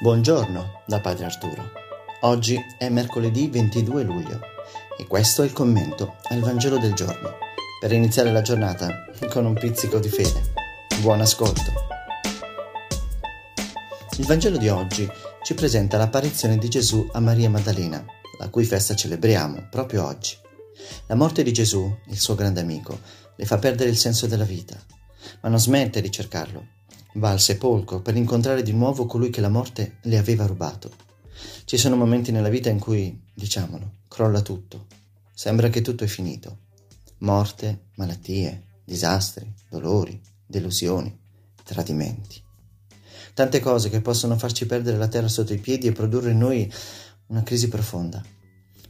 Buongiorno da Padre Arturo. Oggi è mercoledì 22 luglio e questo è il commento al Vangelo del giorno per iniziare la giornata con un pizzico di fede. Buon ascolto. Il Vangelo di oggi ci presenta l'apparizione di Gesù a Maria Maddalena, la cui festa celebriamo proprio oggi. La morte di Gesù, il suo grande amico, le fa perdere il senso della vita, ma non smette di cercarlo Va al sepolcro per incontrare di nuovo colui che la morte le aveva rubato. Ci sono momenti nella vita in cui, diciamolo, crolla tutto. Sembra che tutto è finito. Morte, malattie, disastri, dolori, delusioni, tradimenti. Tante cose che possono farci perdere la terra sotto i piedi e produrre in noi una crisi profonda.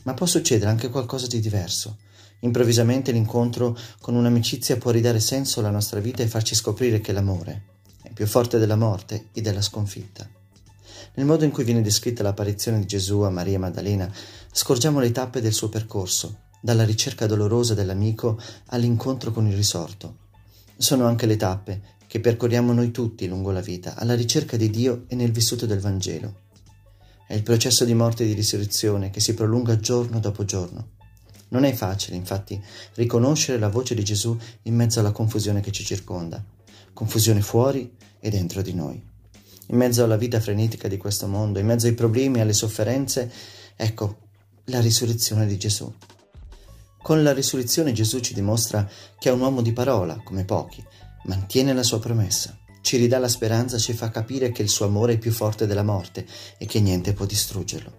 Ma può succedere anche qualcosa di diverso. Improvvisamente l'incontro con un'amicizia può ridare senso alla nostra vita e farci scoprire che l'amore, più forte della morte e della sconfitta. Nel modo in cui viene descritta l'apparizione di Gesù a Maria Maddalena, scorgiamo le tappe del suo percorso, dalla ricerca dolorosa dell'amico all'incontro con il risorto. Sono anche le tappe che percorriamo noi tutti lungo la vita, alla ricerca di Dio e nel vissuto del Vangelo. È il processo di morte e di risurrezione che si prolunga giorno dopo giorno. Non è facile, infatti, riconoscere la voce di Gesù in mezzo alla confusione che ci circonda confusione fuori e dentro di noi. In mezzo alla vita frenetica di questo mondo, in mezzo ai problemi alle sofferenze, ecco la risurrezione di Gesù. Con la risurrezione Gesù ci dimostra che è un uomo di parola, come pochi, mantiene la sua promessa, ci ridà la speranza, ci fa capire che il suo amore è più forte della morte e che niente può distruggerlo.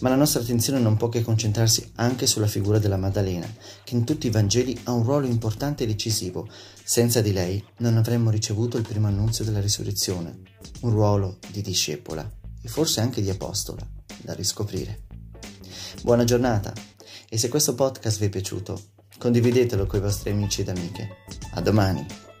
Ma la nostra attenzione non può che concentrarsi anche sulla figura della Maddalena, che in tutti i Vangeli ha un ruolo importante e decisivo. Senza di lei non avremmo ricevuto il primo annunzio della risurrezione, un ruolo di discepola e forse anche di apostola da riscoprire. Buona giornata e se questo podcast vi è piaciuto, condividetelo con i vostri amici ed amiche. A domani!